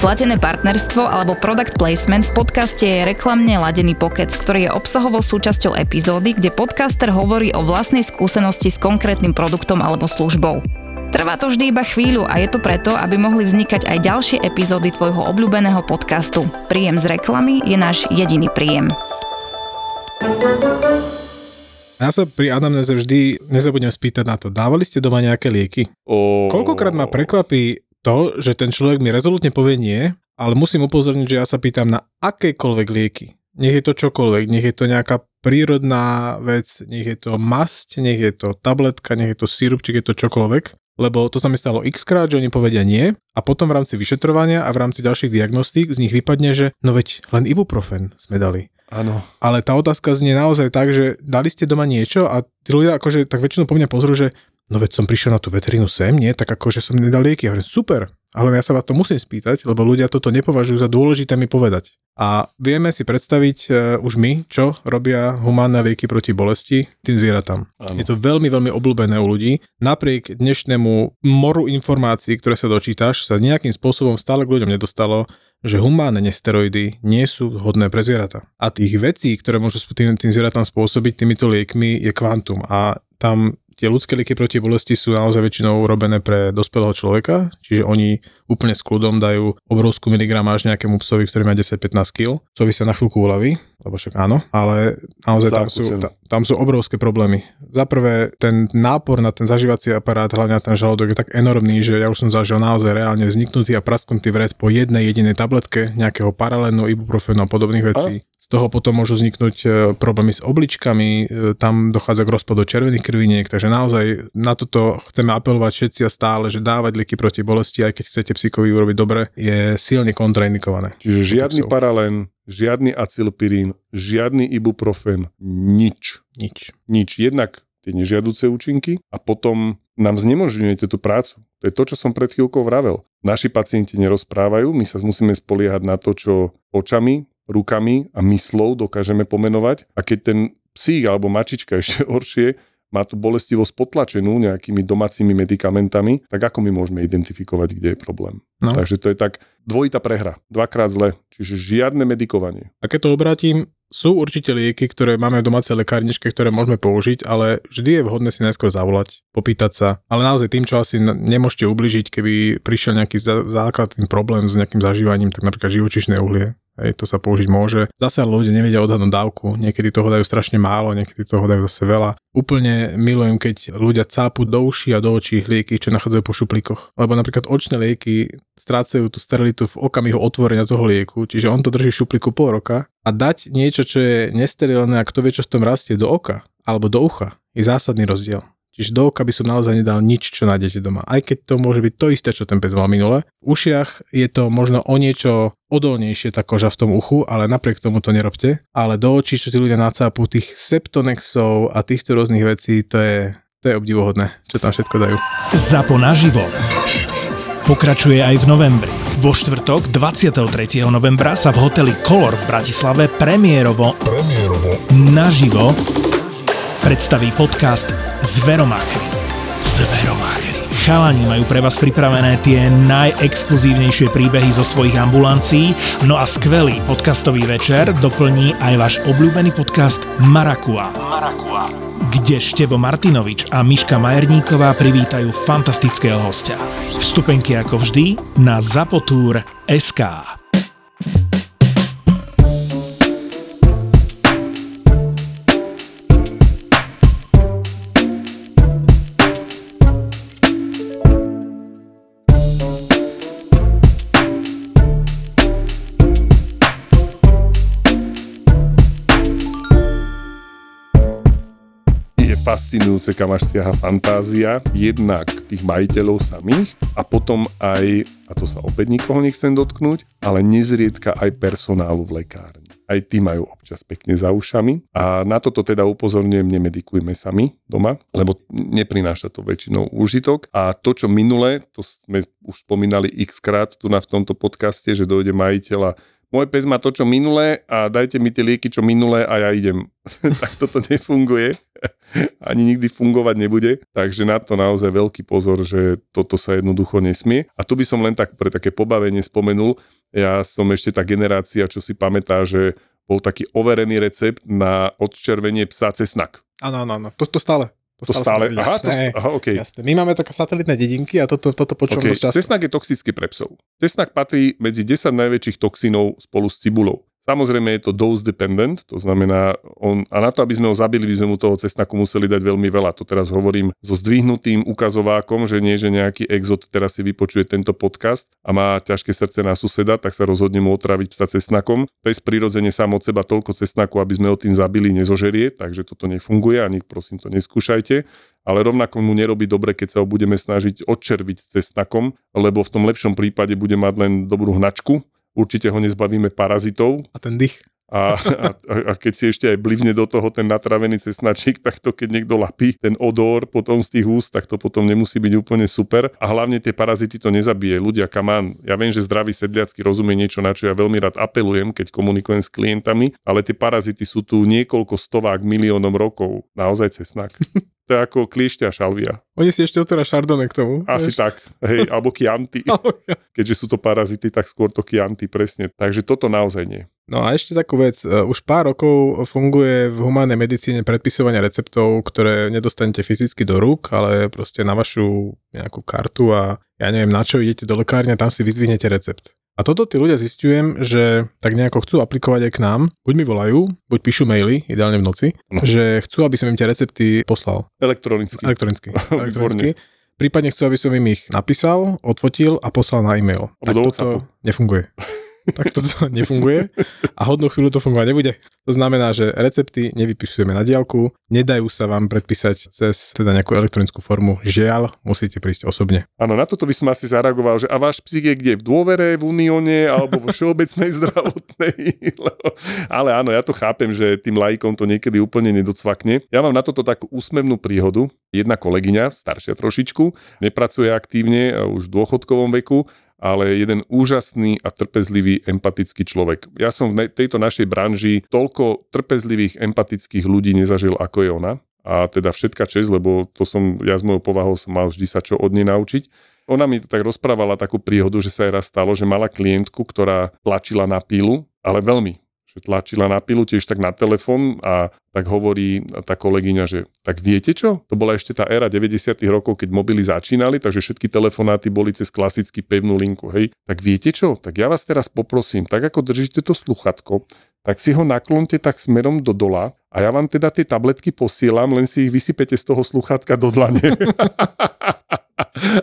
Platené partnerstvo alebo product placement v podcaste je reklamne ladený pokec, ktorý je obsahovou súčasťou epizódy, kde podcaster hovorí o vlastnej skúsenosti s konkrétnym produktom alebo službou. Trvá to vždy iba chvíľu a je to preto, aby mohli vznikať aj ďalšie epizódy tvojho obľúbeného podcastu. Príjem z reklamy je náš jediný príjem. Ja sa pri anamnéze vždy nezabudnem spýtať na to, dávali ste doma nejaké lieky? O... Koľkokrát ma prekvapí to, že ten človek mi rezolutne povie nie, ale musím upozorniť, že ja sa pýtam na akékoľvek lieky. Nech je to čokoľvek, nech je to nejaká prírodná vec, nech je to masť, nech je to tabletka, nech je to sírupčik, je to čokoľvek. Lebo to sa mi stalo x krát, že oni povedia nie a potom v rámci vyšetrovania a v rámci ďalších diagnostík z nich vypadne, že no veď len ibuprofen sme dali. Áno. Ale tá otázka znie naozaj tak, že dali ste doma niečo a tí ľudia akože tak väčšinou po mňa pozrú, že no veď som prišiel na tú veterínu sem, nie, tak ako, že som nedal lieky. Ja hovorím, super, ale ja sa vás to musím spýtať, lebo ľudia toto nepovažujú za dôležité mi povedať. A vieme si predstaviť uh, už my, čo robia humánne lieky proti bolesti tým zvieratám. Ano. Je to veľmi, veľmi obľúbené u ľudí. Napriek dnešnému moru informácií, ktoré sa dočítaš, sa nejakým spôsobom stále k ľuďom nedostalo, že humánne nesteroidy nie sú vhodné pre zvieratá. A tých vecí, ktoré môžu tým, tým zvieratám spôsobiť týmito liekmi, je kvantum. A tam tie ľudské lieky proti bolesti sú naozaj väčšinou urobené pre dospelého človeka, čiže oni úplne s kľudom dajú obrovskú miligramáž nejakému psovi, ktorý má 10-15 kg, psovi sa na chvíľku uľaví, lebo však áno, ale naozaj tam sú, tam, tam sú obrovské problémy. Za prvé, ten nápor na ten zažívací aparát, hlavne na ten žalúdok je tak enormný, že ja už som zažil naozaj reálne vzniknutý a prasknutý vred po jednej jedinej tabletke nejakého paralelnu ibuprofenu a podobných vecí. Z toho potom môžu vzniknúť e, problémy s obličkami, e, tam dochádza k rozpadu červených krviniek, takže naozaj na toto chceme apelovať všetci a stále, že dávať lieky proti bolesti, aj keď chcete psíkovi urobiť dobre, je silne kontraindikované. Čiže žiadny paralén, žiadny acylpirín, žiadny ibuprofen, nič. Nič. Nič. Jednak tie nežiaduce účinky a potom nám znemožňujete tú prácu. To je to, čo som pred chvíľkou vravel. Naši pacienti nerozprávajú, my sa musíme spoliehať na to, čo očami rukami a myslou dokážeme pomenovať. A keď ten psík alebo mačička ešte horšie má tú bolestivosť potlačenú nejakými domácimi medikamentami, tak ako my môžeme identifikovať, kde je problém? No. Takže to je tak dvojitá prehra, dvakrát zle, čiže žiadne medikovanie. A keď to obrátim, sú určite lieky, ktoré máme v domácej lekárničke, ktoré môžeme použiť, ale vždy je vhodné si najskôr zavolať, popýtať sa. Ale naozaj tým, čo asi nemôžete ubližiť, keby prišiel nejaký základný problém s nejakým zažívaním, tak napríklad živočišné uhlie, Hej, to sa použiť môže. Zase ľudia nevedia odhadnúť dávku. Niekedy toho dajú strašne málo, niekedy toho dajú zase veľa. Úplne milujem, keď ľudia cápu do uší a do očí lieky, čo nachádzajú po šuplíkoch. Lebo napríklad očné lieky strácajú tú sterilitu v okamihu otvorenia toho lieku, čiže on to drží v šuplíku pol roka a dať niečo, čo je nesterilné a kto vie, čo v tom rastie do oka alebo do ucha, je zásadný rozdiel. Čiže do oka by som naozaj nedal nič, čo nájdete doma. Aj keď to môže byť to isté, čo ten pes mal minule. V ušiach je to možno o niečo odolnejšie tá koža v tom uchu, ale napriek tomu to nerobte. Ale do očí, čo tí ľudia nacápu, tých septonexov a týchto rôznych vecí, to je, to je obdivohodné, čo tam všetko dajú. Zapo naživo. Pokračuje aj v novembri. Vo štvrtok 23. novembra sa v hoteli Color v Bratislave premiérovo, premiérovo. naživo predstaví podcast Zveromáchery. Zveromáchery. Chalani majú pre vás pripravené tie najexkluzívnejšie príbehy zo svojich ambulancií, no a skvelý podcastový večer doplní aj váš obľúbený podcast Marakua. Marakua kde Števo Martinovič a Miška Majerníková privítajú fantastického hostia. Vstupenky ako vždy na SK. Fascinujúce, kam až siaha fantázia, jednak tých majiteľov samých a potom aj, a to sa opäť nikoho nechcem dotknúť, ale nezriedka aj personálu v lekárni. aj tí majú občas pekne za ušami. A na toto teda upozorňujem, nemedikujme sami doma, lebo neprináša to väčšinou úžitok. A to, čo minule, to sme už spomínali x krát tu na v tomto podcaste, že dojde majiteľ a môj pes má to, čo minulé a dajte mi tie lieky, čo minulé a ja idem. tak toto nefunguje. Ani nikdy fungovať nebude. Takže na to naozaj veľký pozor, že toto sa jednoducho nesmie. A tu by som len tak pre také pobavenie spomenul. Ja som ešte tá generácia, čo si pamätá, že bol taký overený recept na odčervenie psa cesnak. Áno, áno, áno. To, to stále. To stále, aha, to, Jasné, aha, okay. jasné. My máme také satelitné dedinky a toto, toto počúvam Okay. dosť často. Cesnak je toxický pre psov. Cesnak patrí medzi 10 najväčších toxínov spolu s cibulou. Samozrejme je to dose dependent, to znamená, on, a na to, aby sme ho zabili, by sme mu toho cesnaku museli dať veľmi veľa. To teraz hovorím so zdvihnutým ukazovákom, že nie, že nejaký exot teraz si vypočuje tento podcast a má ťažké srdce na suseda, tak sa rozhodne mu otraviť psa cesnakom. Pes prirodzene sám od seba toľko cesnaku, aby sme ho tým zabili, nezožerie, takže toto nefunguje, ani prosím to neskúšajte ale rovnako mu nerobí dobre, keď sa ho budeme snažiť odčerviť cesnakom, lebo v tom lepšom prípade bude mať len dobrú hnačku, určite ho nezbavíme parazitov A ten dých. A, a, a keď si ešte aj blivne do toho ten natravený cesnačík, tak to keď niekto lapí ten odor potom z tých úst, tak to potom nemusí byť úplne super. A hlavne tie parazity to nezabije. Ľudia, kamán, ja viem, že zdravý sedliacky rozumie niečo, na čo ja veľmi rád apelujem, keď komunikujem s klientami, ale tie parazity sú tu niekoľko stovák miliónom rokov. Naozaj cesnak. To je ako kliešťa šalvia. Oni si ešte otvára šardone k tomu. Asi vieš. tak. Hej, alebo kianty. Keďže sú to parazity, tak skôr to kianty, presne. Takže toto naozaj nie. No a ešte takú vec. E, Už pár rokov funguje v humánnej medicíne predpisovanie receptov, ktoré nedostanete fyzicky do rúk, ale proste na vašu nejakú kartu a ja neviem na čo idete do lekárne, tam si vyzvihnete recept. A toto tí ľudia zistujem, že tak nejako chcú aplikovať aj k nám. Buď mi volajú, buď píšu maily, ideálne v noci, No. že chcú, aby som im tie recepty poslal Elektronicky. elektronicky. elektronicky. Prípadne chcú, aby som im ich napísal, odfotil a poslal na e-mail. Tak toto nefunguje. Tak toto nefunguje a hodnú chvíľu to fungovať nebude. To znamená, že recepty nevypisujeme na diálku, nedajú sa vám predpísať cez teda nejakú elektronickú formu. Žiaľ, musíte prísť osobne. Áno, na toto by som asi zareagoval, že a váš psík je kde? V dôvere, v Unióne alebo vo všeobecnej zdravotnej? Ale áno, ja to chápem, že tým laikom to niekedy úplne nedocvakne. Ja mám na toto takú úsmevnú príhodu. Jedna kolegyňa, staršia trošičku, nepracuje aktívne, už v dôchodkovom veku, ale jeden úžasný a trpezlivý, empatický človek. Ja som v tejto našej branži toľko trpezlivých, empatických ľudí nezažil, ako je ona. A teda všetka čest, lebo to som, ja s mojou povahou som mal vždy sa čo od nej naučiť. Ona mi tak rozprávala takú príhodu, že sa jej raz stalo, že mala klientku, ktorá tlačila na pílu, ale veľmi, že tlačila na pilu tiež tak na telefón a tak hovorí tá kolegyňa, že tak viete čo? To bola ešte tá éra 90 rokov, keď mobily začínali, takže všetky telefonáty boli cez klasický pevnú linku, hej. Tak viete čo? Tak ja vás teraz poprosím, tak ako držíte to sluchatko, tak si ho naklonte tak smerom do dola a ja vám teda tie tabletky posielam, len si ich vysypete z toho sluchatka do dlane.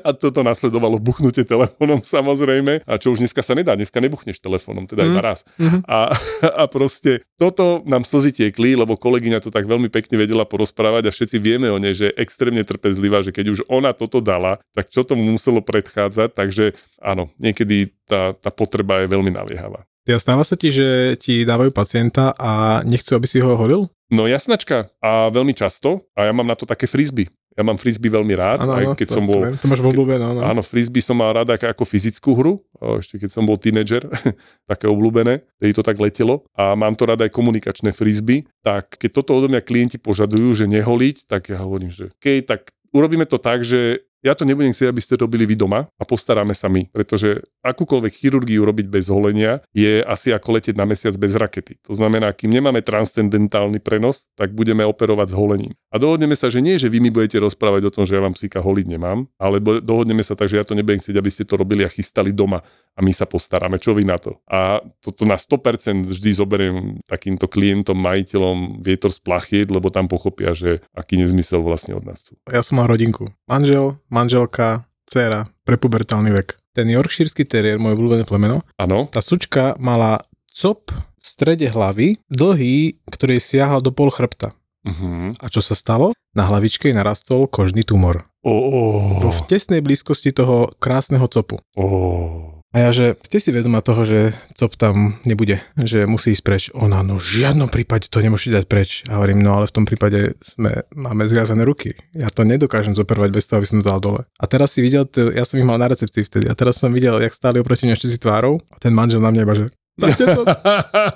A toto nasledovalo buchnutie telefónom samozrejme. A čo už dneska sa nedá, dneska nebuchneš telefónom, teda Mm. iba raz. Mhm. A, a proste toto nám slzy tiekli, lebo kolegyňa to tak veľmi pekne vedela porozprávať a všetci vieme o nej, že je extrémne trpezlivá, že keď už ona toto dala, tak čo tomu muselo predchádzať. Takže áno, niekedy tá, tá potreba je veľmi naliehavá. Ja stáva sa ti, že ti dávajú pacienta a nechcú, aby si ho holil? No jasnačka a veľmi často a ja mám na to také frisby. Ja mám frisby veľmi rád, Áno, aj áno, keď to, som bol... to máš v obľúbe, no, no. Áno, frisby som mal rada ako fyzickú hru, ešte keď som bol tínedžer, také obľúbené, keď to tak letelo. A mám to rada aj komunikačné frisby, tak keď toto odo mňa klienti požadujú, že neholiť, tak ja hovorím, že OK, tak urobíme to tak, že ja to nebudem chcieť, aby ste robili vy doma a postaráme sa my, pretože akúkoľvek chirurgiu robiť bez holenia je asi ako letieť na mesiac bez rakety. To znamená, kým nemáme transcendentálny prenos, tak budeme operovať s holením. A dohodneme sa, že nie, že vy mi budete rozprávať o tom, že ja vám psíka holiť nemám, ale dohodneme sa tak, že ja to nebudem chcieť, aby ste to robili a chystali doma a my sa postaráme. Čo vy na to? A toto na 100% vždy zoberiem takýmto klientom, majiteľom vietor z plachiet, lebo tam pochopia, že aký nezmysel vlastne od nás sú. Ja som mal rodinku. Manžel, manželka, dcéra, prepubertálny vek. Ten Yorkshírsky teriér, moje obľúbené plemeno, áno. tá sučka mala cop v strede hlavy, dlhý, ktorý siahal do pol chrbta. Uh-huh. A čo sa stalo? Na hlavičke narastol kožný tumor. Oh. Bo v tesnej blízkosti toho krásneho copu. Oh. A ja, že ste si vedomá toho, že cop tam nebude, že musí ísť preč. Ona, no v žiadnom prípade to nemôžete dať preč. A hovorím, no ale v tom prípade sme, máme zviazané ruky. Ja to nedokážem zoperovať bez toho, aby som to dal dole. A teraz si videl, ja som ich mal na recepcii vtedy, a teraz som videl, jak stáli oproti mňa si tvárou a ten manžel na mňa iba, že Dajte to,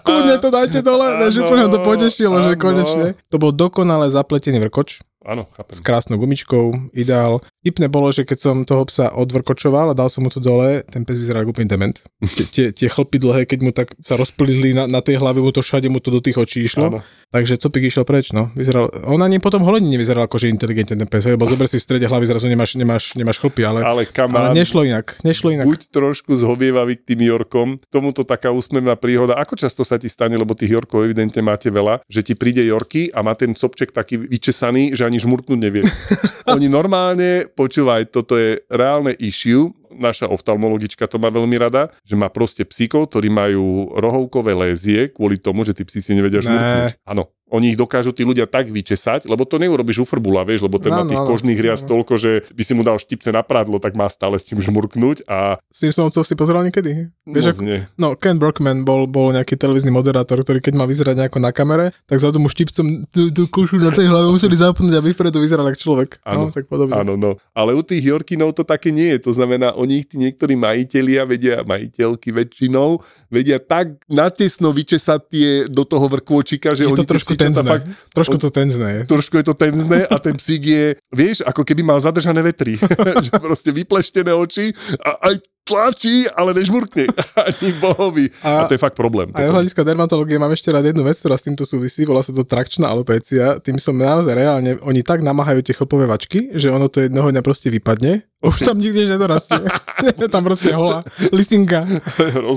kľudne to dajte dole, vieš, úplne to potešilo, že konečne. To bol dokonale zapletený vrkoč, Áno, chápem. s krásnou gumičkou, ideál. Tipné bolo, že keď som toho psa odvrkočoval a dal som mu to dole, ten pes vyzeral úplne dement. Tie, tie, tie chlpy dlhé, keď mu tak sa rozplizli na, na tej hlave, mu to všade mu to do tých očí išlo. Áno. Takže Copik išiel preč, no. Vyzeral, on ani potom holení nevyzeral ako, že inteligentný ten pes, lebo zober si v strede hlavy, zrazu nemáš, nemáš, nemáš chlpy, ale, Ale ale kamarát, nešlo inak, nešlo inak. buď trošku zhovievavý k tým Jorkom, tomuto taká úsmevná príhoda. Ako často sa ti stane, lebo tých Jorkov evidentne máte veľa, že ti príde Jorky a má ten copček taký vyčesaný, že ani žmurknúť nevie. Oni normálne, počúvaj, toto je reálne issue, naša oftalmologička to má veľmi rada, že má proste psíkov, ktorí majú rohovkové lézie kvôli tomu, že tí psi si nevedia žmurknúť. Áno, oni ich dokážu tí ľudia tak vyčesať, lebo to neurobiš u frbula, vieš, lebo ten má Áno, tých áno, kožných riaz áno. toľko, že by si mu dal štipce na prádlo, tak má stále s tým žmurknúť a Simpsonovcov si pozeral niekedy? Vieš, nie. no, Ken Brockman bol, bol nejaký televízny moderátor, ktorý keď mal vyzerať nejako na kamere, tak za tomu štipcom tú, košu na tej hlave museli zapnúť, aby vpredu vyzeral ako človek. Áno, no, tak podobne. Áno, no. Ale u tých Jorkinov to také nie je. To znamená, oni tí niektorí majitelia vedia, majiteľky väčšinou, vedia tak natesno vyčesať tie do toho vrkôčika, že Je oni to trošku tenzné. fakt, Trošku to tenzné trošku je to tenzné a ten psík je, vieš, ako keby mal zadržané vetry. že proste vypleštené oči a aj tlačí, ale nežmurkne. Ani bohovi. A, a to je fakt problém. A Toto. hľadiska dermatológie mám ešte rád jednu vec, ktorá s týmto súvisí, volá sa to trakčná alopécia. Tým som naozaj reálne, oni tak namáhajú tie chlpové vačky, že ono to jednoho dňa proste vypadne. Už tam nikdy nedorastie. tam proste holá lisinka.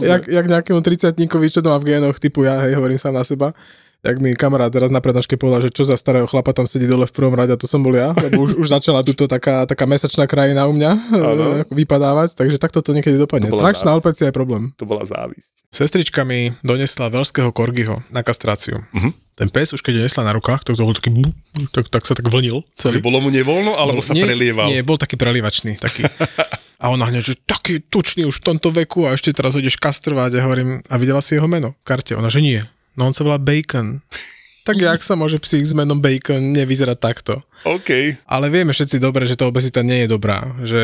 Jak, jak nejakému 30 čo to má v génoch, typu ja, hej, hovorím sám na seba. Jak mi kamarát teraz na prednáške povedal, že čo za starého chlapa tam sedí dole v prvom rade, a to som bol ja, lebo už, už začala tuto taká, taká mesačná krajina u mňa Áno. e, vypadávať, takže takto to niekedy dopadne. Trakčná alopécia je problém. To bola závisť. Sestrička mi donesla veľského korgiho na kastráciu. Mhm. Ten pes už keď nesla na rukách, tak to bol taký, bú, tak, tak sa tak vlnil celý. Bolo mu nevoľno, alebo sa nie, prelieval? Nie, bol taký prelievačný. Taký. A ona hneď, že taký tučný už v tomto veku a ešte teraz ideš kastrovať. Ja hovorím, a videla si jeho meno v karte? Ona, že nie. No on sa volá Bacon. Tak jak sa môže psík s menom Bacon nevyzerať takto? OK. Ale vieme všetci dobre, že tá obezita nie je dobrá, že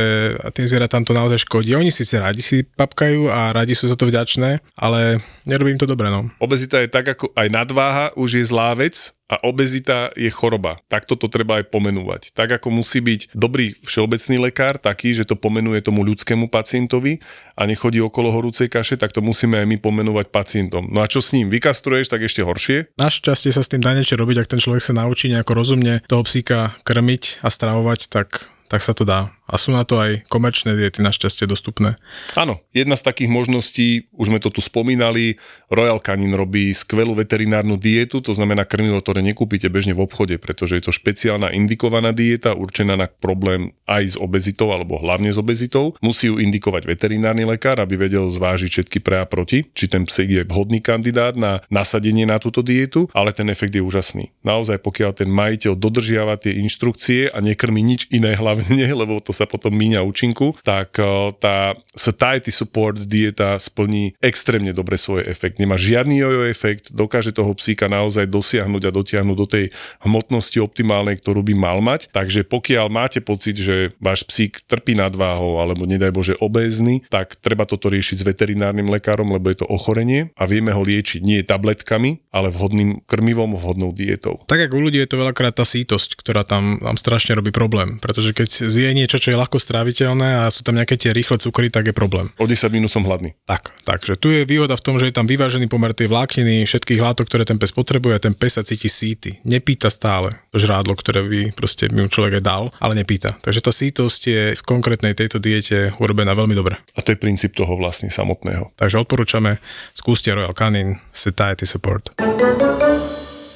tým zvieratám to naozaj škodí. Oni síce radi si papkajú a radi sú za to vďačné, ale nerobí im to dobre, no. Obezita je tak, ako aj nadváha už je zlá vec a obezita je choroba. Takto to treba aj pomenúvať. Tak ako musí byť dobrý všeobecný lekár, taký, že to pomenuje tomu ľudskému pacientovi a nechodí okolo horúcej kaše, tak to musíme aj my pomenúvať pacientom. No a čo s ním? Vykastruješ, tak ešte horšie? Našťastie sa s tým dá niečo robiť, ak ten človek sa naučí nejako rozumne toho psíka krmiť a stravovať, tak, tak sa to dá. A sú na to aj komerčné diety našťastie dostupné. Áno, jedna z takých možností, už sme to tu spomínali, Royal Canin robí skvelú veterinárnu dietu, to znamená krmivo, ktoré nekúpite bežne v obchode, pretože je to špeciálna indikovaná dieta, určená na problém aj s obezitou, alebo hlavne s obezitou. Musí ju indikovať veterinárny lekár, aby vedel zvážiť všetky pre a proti, či ten psík je vhodný kandidát na nasadenie na túto dietu, ale ten efekt je úžasný. Naozaj, pokiaľ ten majiteľ dodržiava tie inštrukcie a nekrmi nič iné hlavne, lebo to sa potom míňa účinku, tak eh, tá satiety support dieta splní extrémne dobre svoj efekt. Nemá žiadny jojo efekt, dokáže toho psíka naozaj dosiahnuť a dotiahnuť do tej hmotnosti optimálnej, ktorú by mal mať. Takže pokiaľ máte pocit, že váš psík trpí nadváhou alebo nedaj Bože obézny, tak treba toto riešiť s veterinárnym lekárom, lebo je to ochorenie a vieme ho liečiť nie tabletkami, ale vhodným krmivom, vhodnou dietou. Tak ako u ľudí je to veľakrát tá sítosť, ktorá tam, tam strašne robí problém. Pretože keď zje niečo, čo je ľahko stráviteľné a sú tam nejaké tie rýchle cukry, tak je problém. O 10 minút som hladný. Tak, takže tu je výhoda v tom, že je tam vyvážený pomer tej vlákniny, všetkých látok, ktoré ten pes potrebuje a ten pes sa cíti síty. Nepýta stále to žrádlo, ktoré by proste mu človek aj dal, ale nepýta. Takže tá sítosť je v konkrétnej tejto diete urobená veľmi dobre. A to je princíp toho vlastne samotného. Takže odporúčame, skúste Royal Canin Satiety Support.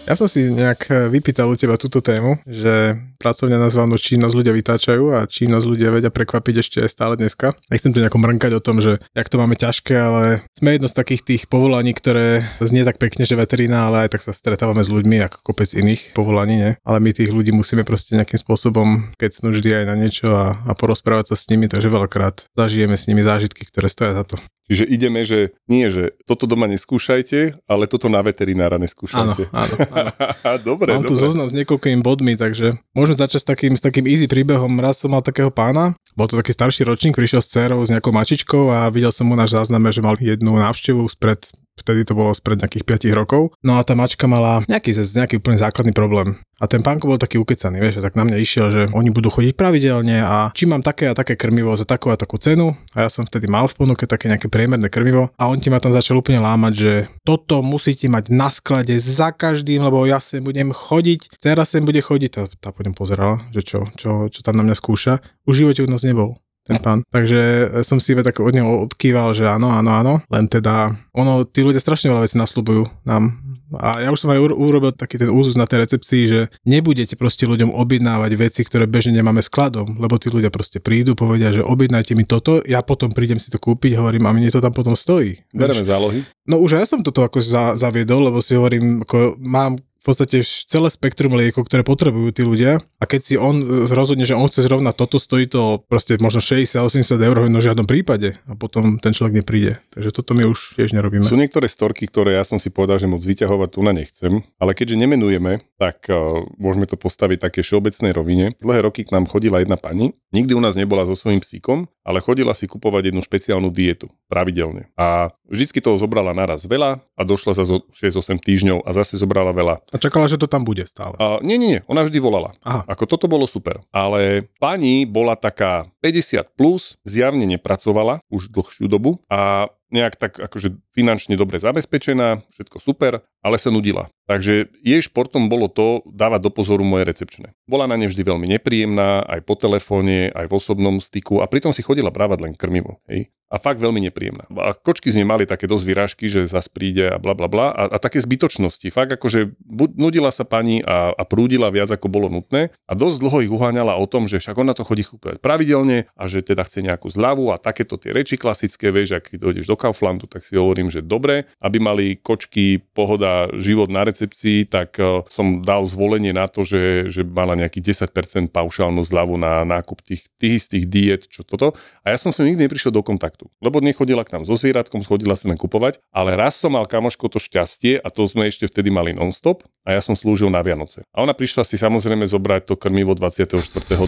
Ja som si nejak e, vypýtal u teba túto tému, že pracovňa nazvanú činnosť ľudia vytáčajú a činnosť ľudia vedia prekvapiť ešte aj stále dneska. Nechcem tu nejako mrnkať o tom, že jak to máme ťažké, ale sme jedno z takých tých povolaní, ktoré znie tak pekne, že veterína, ale aj tak sa stretávame s ľuďmi ako kopec iných povolaní, nie? Ale my tých ľudí musíme proste nejakým spôsobom keď vždy aj na niečo a, a porozprávať sa s nimi, takže veľakrát zažijeme s nimi zážitky, ktoré stoja za to. Čiže ideme, že nie, že toto doma neskúšajte, ale toto na veterinára neskúšajte. Áno, áno, áno. dobre, Mám tu dobre. zoznam s niekoľkými bodmi, takže môžeme začať s takým, s takým easy príbehom. Raz som mal takého pána, bol to taký starší ročník, prišiel s dcerou s nejakou mačičkou a videl som mu náš zázname, že mal jednu návštevu spred vtedy to bolo spred nejakých 5 rokov. No a tá mačka mala nejaký, nejaký úplne základný problém. A ten pánko bol taký ukecaný, vieš, a tak na mňa išiel, že oni budú chodiť pravidelne a či mám také a také krmivo za takú a takú cenu. A ja som vtedy mal v ponuke také nejaké priemerné krmivo a on ti ma tam začal úplne lámať, že toto musíte mať na sklade za každým, lebo ja sem budem chodiť, dcera sem bude chodiť. Tá, tá po pozerala, že čo, čo, čo tam na mňa skúša. Už živote u nás nebol ten pán. Takže som si iba tak od neho odkýval, že áno, áno, áno. Len teda, ono, tí ľudia strašne veľa vecí nasľubujú nám. A ja už som aj urobil taký ten úzus na tej recepcii, že nebudete proste ľuďom objednávať veci, ktoré bežne nemáme skladom, lebo tí ľudia proste prídu, povedia, že objednajte mi toto, ja potom prídem si to kúpiť, hovorím, a mne to tam potom stojí. Bereme zálohy. No už ja som toto ako za, zaviedol, lebo si hovorím, ako mám v podstate celé spektrum liekov, ktoré potrebujú tí ľudia a keď si on e, rozhodne, že on chce zrovna toto, stojí to proste možno 60-80 eur, no v žiadnom prípade a potom ten človek nepríde. Takže toto my už tiež nerobíme. Sú niektoré storky, ktoré ja som si povedal, že moc vyťahovať tu na nechcem, ale keďže nemenujeme, tak uh, môžeme to postaviť také všeobecnej rovine. Dlhé roky k nám chodila jedna pani, nikdy u nás nebola so svojím psíkom, ale chodila si kupovať jednu špeciálnu dietu pravidelne. A vždycky toho zobrala naraz veľa a došla za 6-8 týždňov a zase zobrala veľa. A čakala, že to tam bude stále. A, nie, nie, nie, ona vždy volala. Aha. Ako toto bolo super. Ale pani bola taká 50 plus, zjavne nepracovala už dlhšiu dobu a nejak tak akože finančne dobre zabezpečená, všetko super, ale sa nudila. Takže jej športom bolo to dávať do pozoru moje recepčné. Bola na ne vždy veľmi nepríjemná, aj po telefóne, aj v osobnom styku a pritom si chodila brávať len krmivo. Hej? A fakt veľmi nepríjemná. A kočky z nej mali také dosť vyrážky, že zas príde a bla bla bla a, a také zbytočnosti. Fakt akože nudila sa pani a, a prúdila viac ako bolo nutné a dosť dlho ich uháňala o tom, že však ona to chodí kúpať pravidelne a že teda chce nejakú zľavu a takéto tie reči klasické, vieš, ak dojdeš do Kauflandu, tak si hovorím, že dobre, aby mali kočky pohoda, život na recepcii, tak uh, som dal zvolenie na to, že, že mala nejaký 10% paušálnu zľavu na nákup tých, tých istých diet, čo toto. A ja som sa nikdy neprišiel do kontaktu, lebo nechodila k nám so zvieratkom, chodila sa len kupovať, ale raz som mal kamoško to šťastie a to sme ešte vtedy mali non-stop a ja som slúžil na Vianoce. A ona prišla si samozrejme zobrať to krmivo 24.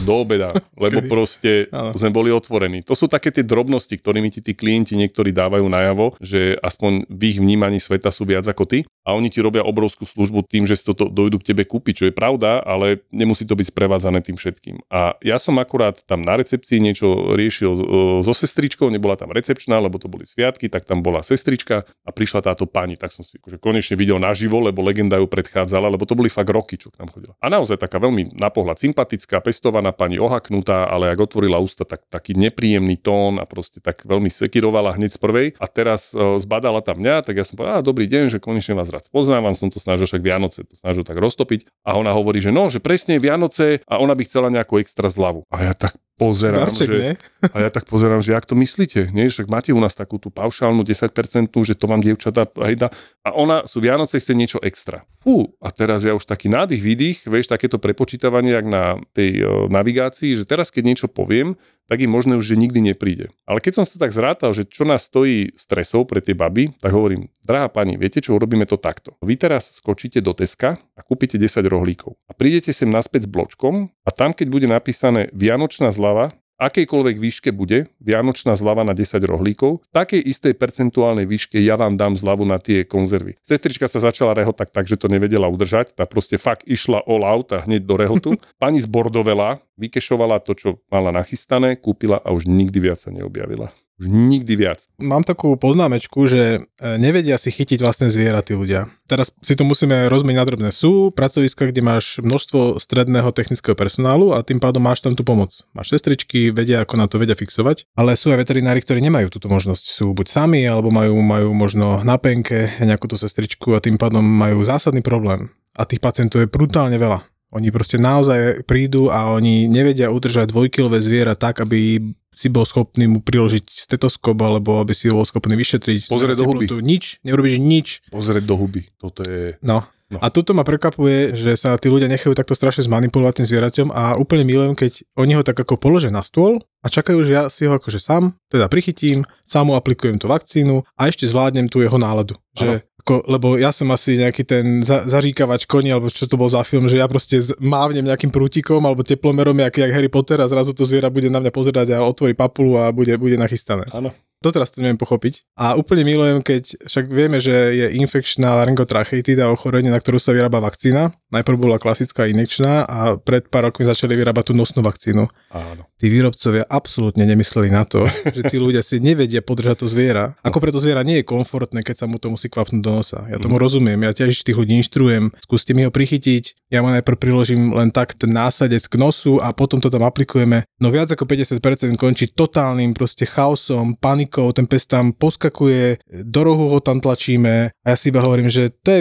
do obeda, lebo proste sme boli otvorení. To sú také tie drobnosti, ktorými ti tí klienti niektorí dávajú najavo, že aspoň v ich vnímaní sveta sú viac ako ty a oni ti robia obrovskú službu tým, že si toto dojdu k tebe kúpiť, čo je pravda, ale nemusí to byť sprevádzané tým všetkým. A ja som akurát tam na recepcii niečo riešil so sestričkou, nebola tam recepčná, lebo to boli sviatky, tak tam bola sestrička a prišla táto pani, tak som si akože konečne videl naživo, lebo legenda ju predchádzala, lebo to boli fakt roky, čo k nám chodila. A naozaj taká veľmi na pohľad sympatická, pestovaná pani, ohaknutá, ale ak otvorila ústa, tak taký nepríjemný tón a proste tak veľmi sekirovala hneď z prvej. A teraz uh, zbadala tam mňa, tak ja som povedal, dobrý deň, že konečne vás rád poznávam, som to snažil však Vianoce, to snažil tak roztopiť. A ona hovorí, že no, že presne Vianoce a ona by chcela nejakú extra zľavu. A ja tak pozerám, Darček, že, a ja tak pozerám, že jak to myslíte, nie? Však máte u nás takú tú paušálnu 10%, že to vám dievčatá dá. A ona sú Vianoce chce niečo extra. Fú, a teraz ja už taký nádych, výdych, vieš, takéto prepočítavanie, jak na tej o, navigácii, že teraz keď niečo poviem, tak je možné už, že nikdy nepríde. Ale keď som sa tak zrátal, že čo nás stojí stresov pre tie baby, tak hovorím, drahá pani, viete čo, urobíme to takto. Vy teraz skočíte do Teska a kúpite 10 rohlíkov. A prídete sem naspäť s bločkom a tam, keď bude napísané Vianočná zľava, akejkoľvek výške bude vianočná zľava na 10 rohlíkov, takej istej percentuálnej výške ja vám dám zľavu na tie konzervy. Sestrička sa začala rehotať tak, že to nevedela udržať, tá proste fakt išla all out a hneď do rehotu. Pani zbordovela, vykešovala to, čo mala nachystané, kúpila a už nikdy viac sa neobjavila. Už nikdy viac. Mám takú poznámečku, že e, nevedia si chytiť vlastné zviera tí ľudia. Teraz si to musíme rozmeniť na drobné. Sú pracoviska, kde máš množstvo stredného technického personálu a tým pádom máš tam tú pomoc. Máš sestričky, vedia, ako na to vedia fixovať, ale sú aj veterinári, ktorí nemajú túto možnosť. Sú buď sami, alebo majú, majú možno na penke nejakú tú sestričku a tým pádom majú zásadný problém. a tých pacientov je brutálne veľa. Oni proste naozaj prídu a oni nevedia udržať dvojkilové zviera tak, aby si bol schopný mu priložiť stetoskop alebo aby si ho bol schopný vyšetriť. Pozrieť do huby. Nič, nerobíš nič. Pozrieť do huby. Toto je... No. No. A toto ma prekvapuje, že sa tí ľudia nechajú takto strašne zmanipulovať tým zvieraťom a úplne milujem, keď oni ho tak ako položia na stôl a čakajú, že ja si ho akože sám teda prichytím, sám mu aplikujem tú vakcínu a ešte zvládnem tú jeho náladu. Že, ako, lebo ja som asi nejaký ten za, zaříkavač koni, alebo čo to bol za film, že ja proste mávnem nejakým prútikom alebo teplomerom, jak, jak Harry Potter a zrazu to zviera bude na mňa pozerať a otvorí papulu a bude, bude nachystané. Áno. Doteraz to neviem pochopiť. A úplne milujem, keď však vieme, že je infekčná laryngotracheitída ochorenie, na ktorú sa vyrába vakcína. Najprv bola klasická injekčná a pred pár rokmi začali vyrábať tú nosnú vakcínu. Áno. Tí výrobcovia absolútne nemysleli na to, že tí ľudia si nevedia podržať to zviera. Ako preto zviera nie je komfortné, keď sa mu to musí kvapnúť do nosa. Ja tomu rozumiem, ja tiež tých ľudí inštruujem. Skúste mi ho prichytiť, ja mu najprv priložím len tak ten násadec k nosu a potom to tam aplikujeme. No viac ako 50% končí totálnym proste chaosom, panikou, ten pes tam poskakuje, do rohu ho tam tlačíme a ja si iba hovorím, že to je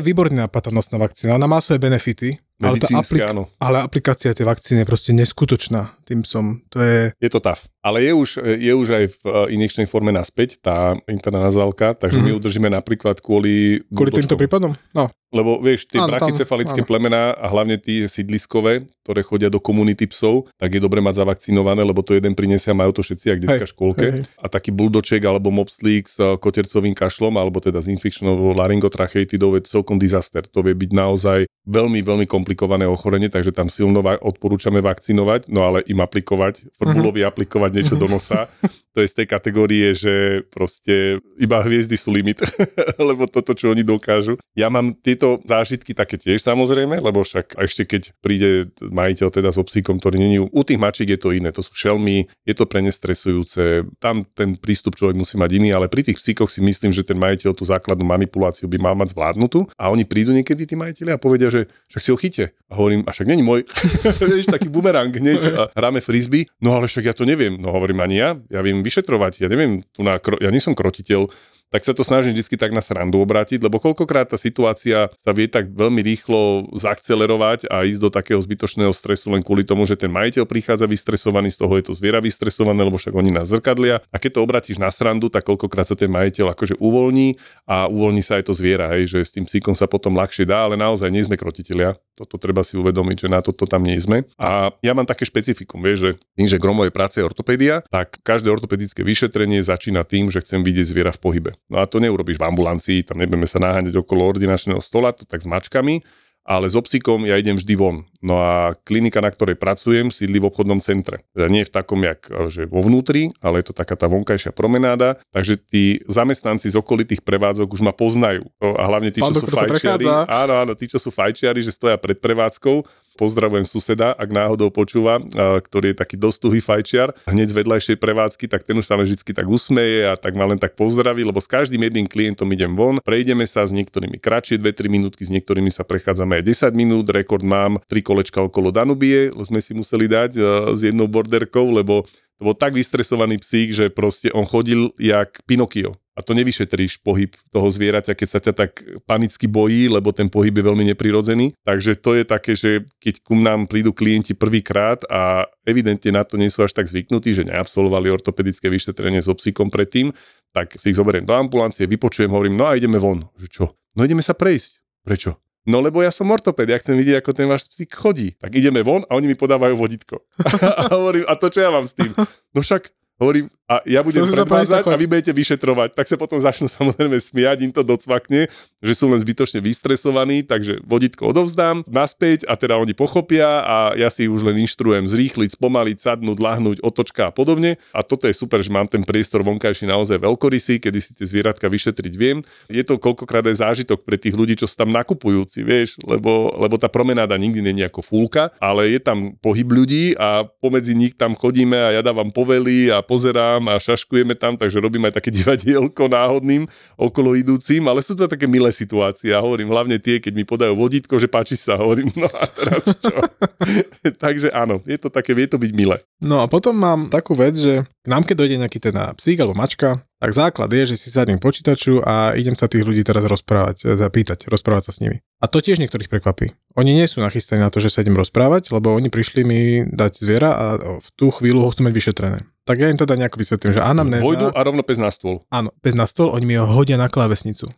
tá nosná vakcína. Ona má svoje benefity, ale, tá aplik- áno. ale aplikácia tej vakcíny je proste neskutočná. Tým som, to je... Je to tough. Ale je už, je už aj v eh, injekčnej forme naspäť, tá intranazálka, takže my Mhm. udržíme napríklad kvôli... Kvôli týmto brudočkom. prípadom? No, Lebo vieš, tie Áno, brachycefalické áno. plemená a hlavne tie sídliskové, ktoré chodia do komunity psov, tak je dobre mať zavakcinované, lebo to jeden prinesie a majú to všetci, ak detská Hej, škôlke. hej. A taký buldoček alebo mopslík s eh, kotercovým kašlom, alebo teda s infekčnou laryngotracheitidou je celkom disaster. To vie byť naozaj veľmi, veľmi komplikované ochorenie, takže tam silno va- odporúčame vakcinovať, no ale im aplikovať, frbulovi aplikovať niečo do nosa, to je z tej kategórie, že proste iba hviezdy sú limit, lebo toto, čo oni dokážu. Ja mám tieto zážitky také tiež samozrejme, lebo však ešte keď príde majiteľ teda s obsíkom, ktorý není, u tých mačiek je to iné, to sú šelmy, je to pre ne stresujúce, tam ten prístup človek musí mať iný, ale pri tých psíkoch si myslím, že ten majiteľ tú základnú manipuláciu by mal mať zvládnutú a oni prídu niekedy tí majiteľi a povedia, že však si ho chyte. A hovorím, a však není môj, vieš, taký bumerang hneď a hráme frisbee, no ale však ja to neviem. No hovorím ani ja, ja viem vyšetrovať, ja neviem, tu na, ja nie som krotiteľ, tak sa to snažím vždy tak na srandu obrátiť, lebo koľkokrát tá situácia sa vie tak veľmi rýchlo zakcelerovať a ísť do takého zbytočného stresu len kvôli tomu, že ten majiteľ prichádza vystresovaný, z toho je to zviera vystresované, lebo však oni nás zrkadlia. A keď to obratíš na srandu, tak koľkokrát sa ten majiteľ akože uvoľní a uvoľní sa aj to zviera, hej, že s tým psíkom sa potom ľahšie dá, ale naozaj nie sme krotitelia. Toto treba si uvedomiť, že na toto tam nie sme. A ja mám také špecifikum, vieš, že tým, že gro práce je ortopédia, tak každé ortopedické vyšetrenie začína tým, že chcem vidieť zviera v pohybe. No a to neurobíš v ambulancii, tam nebudeme sa naháňať okolo ordinačného stola, to tak s mačkami, ale s obsikom ja idem vždy von. No a klinika, na ktorej pracujem, sídli v obchodnom centre. Teda nie v takom, jak že vo vnútri, ale je to taká tá vonkajšia promenáda, takže tí zamestnanci z okolitých prevádzok už ma poznajú. No A hlavne tí, Pán čo sú fajčiari. Áno, áno, tí, čo sú fajčiari, že stoja pred prevádzkou. Pozdravujem suseda, ak náhodou počúva, ktorý je taký dosť tuhý fajčiar, hneď z vedľajšej prevádzky, tak ten už sa vždy tak usmeje a tak ma len tak pozdraví, lebo s každým jedným klientom idem von, prejdeme sa s niektorými kratšie 2-3 minútky, s niektorými sa prechádzame aj 10 minút, rekord mám 3 kolečka okolo Danubie, sme si museli dať s jednou borderkou, lebo to bol tak vystresovaný psík, že proste on chodil jak Pinokio. A to nevyšetríš pohyb toho zvieraťa, keď sa ťa tak panicky bojí, lebo ten pohyb je veľmi neprirodzený. Takže to je také, že keď ku nám prídu klienti prvýkrát a evidentne na to nie sú až tak zvyknutí, že neabsolvovali ortopedické vyšetrenie s obsíkom predtým, tak si ich zoberiem do ambulancie, vypočujem, hovorím, no a ideme von. Že čo? No ideme sa prejsť. Prečo? No lebo ja som ortoped, ja chcem vidieť, ako ten váš psík chodí. Tak ideme von a oni mi podávajú vodítko. a hovorím, a to čo ja mám s tým? No však, hovorím, a ja budem predvádzať a vy budete vyšetrovať. Tak sa potom začnú samozrejme smiať, im to docvakne, že sú len zbytočne vystresovaní, takže vodítko odovzdám naspäť a teda oni pochopia a ja si už len inštruujem zrýchliť, spomaliť, sadnúť, lahnúť, otočka a podobne. A toto je super, že mám ten priestor vonkajší naozaj veľkorysý, kedy si tie zvieratka vyšetriť viem. Je to koľkokrát aj zážitok pre tých ľudí, čo sú tam nakupujúci, vieš, lebo, lebo tá promenáda nikdy není ako fúlka, ale je tam pohyb ľudí a pomedzi nich tam chodíme a ja dávam povely a pozerám a šaškujeme tam, takže robím aj také divadielko náhodným okolo idúcim, ale sú to také milé situácie a hovorím hlavne tie, keď mi podajú vodítko, že páči sa, hovorím, no a teraz čo? takže áno, je to také, vie to byť milé. No a potom mám takú vec, že nám keď dojde nejaký ten psík alebo mačka, tak základ je, že si sadnem k počítaču a idem sa tých ľudí teraz rozprávať, zapýtať, rozprávať sa s nimi. A to tiež niektorých prekvapí. Oni nie sú nachystaní na to, že sa idem rozprávať, lebo oni prišli mi dať zviera a v tú chvíľu ho chcú mať vyšetrené. Tak ja im teda nejako vysvetlím, že anamnéza... Vojdu a rovno pes na stôl. Áno, pes na stôl, oni mi ho hodia na klávesnicu.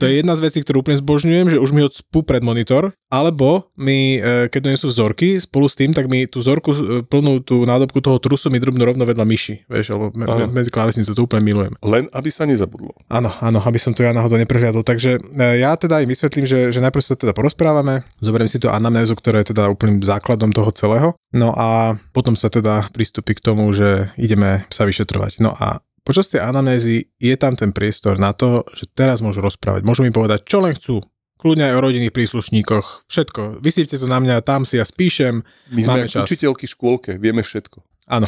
To je jedna z vecí, ktorú úplne zbožňujem, že už mi cpú pred monitor, alebo mi, e, keď donesú vzorky spolu s tým, tak mi tú vzorku, e, plnú tú nádobku toho trusu mi drobnú rovno vedľa myši, vieš, alebo me, medzi klávesnicu, to úplne milujem. Len aby sa nezabudlo. Áno, áno, aby som to ja náhodou neprehliadol. Takže e, ja teda im vysvetlím, že, že najprv sa teda porozprávame, zoberiem si tú anamnézu, ktorá je teda úplným základom toho celého, no a potom sa teda pristúpi k tomu, že ideme sa vyšetrovať. No a počas tej anamnézy je tam ten priestor na to, že teraz môžu rozprávať. Môžu mi povedať, čo len chcú. Kľudne aj o rodinných príslušníkoch. Všetko. Vysypte to na mňa, tam si ja spíšem. My sme Máme čas. učiteľky v škôlke, vieme všetko. Áno.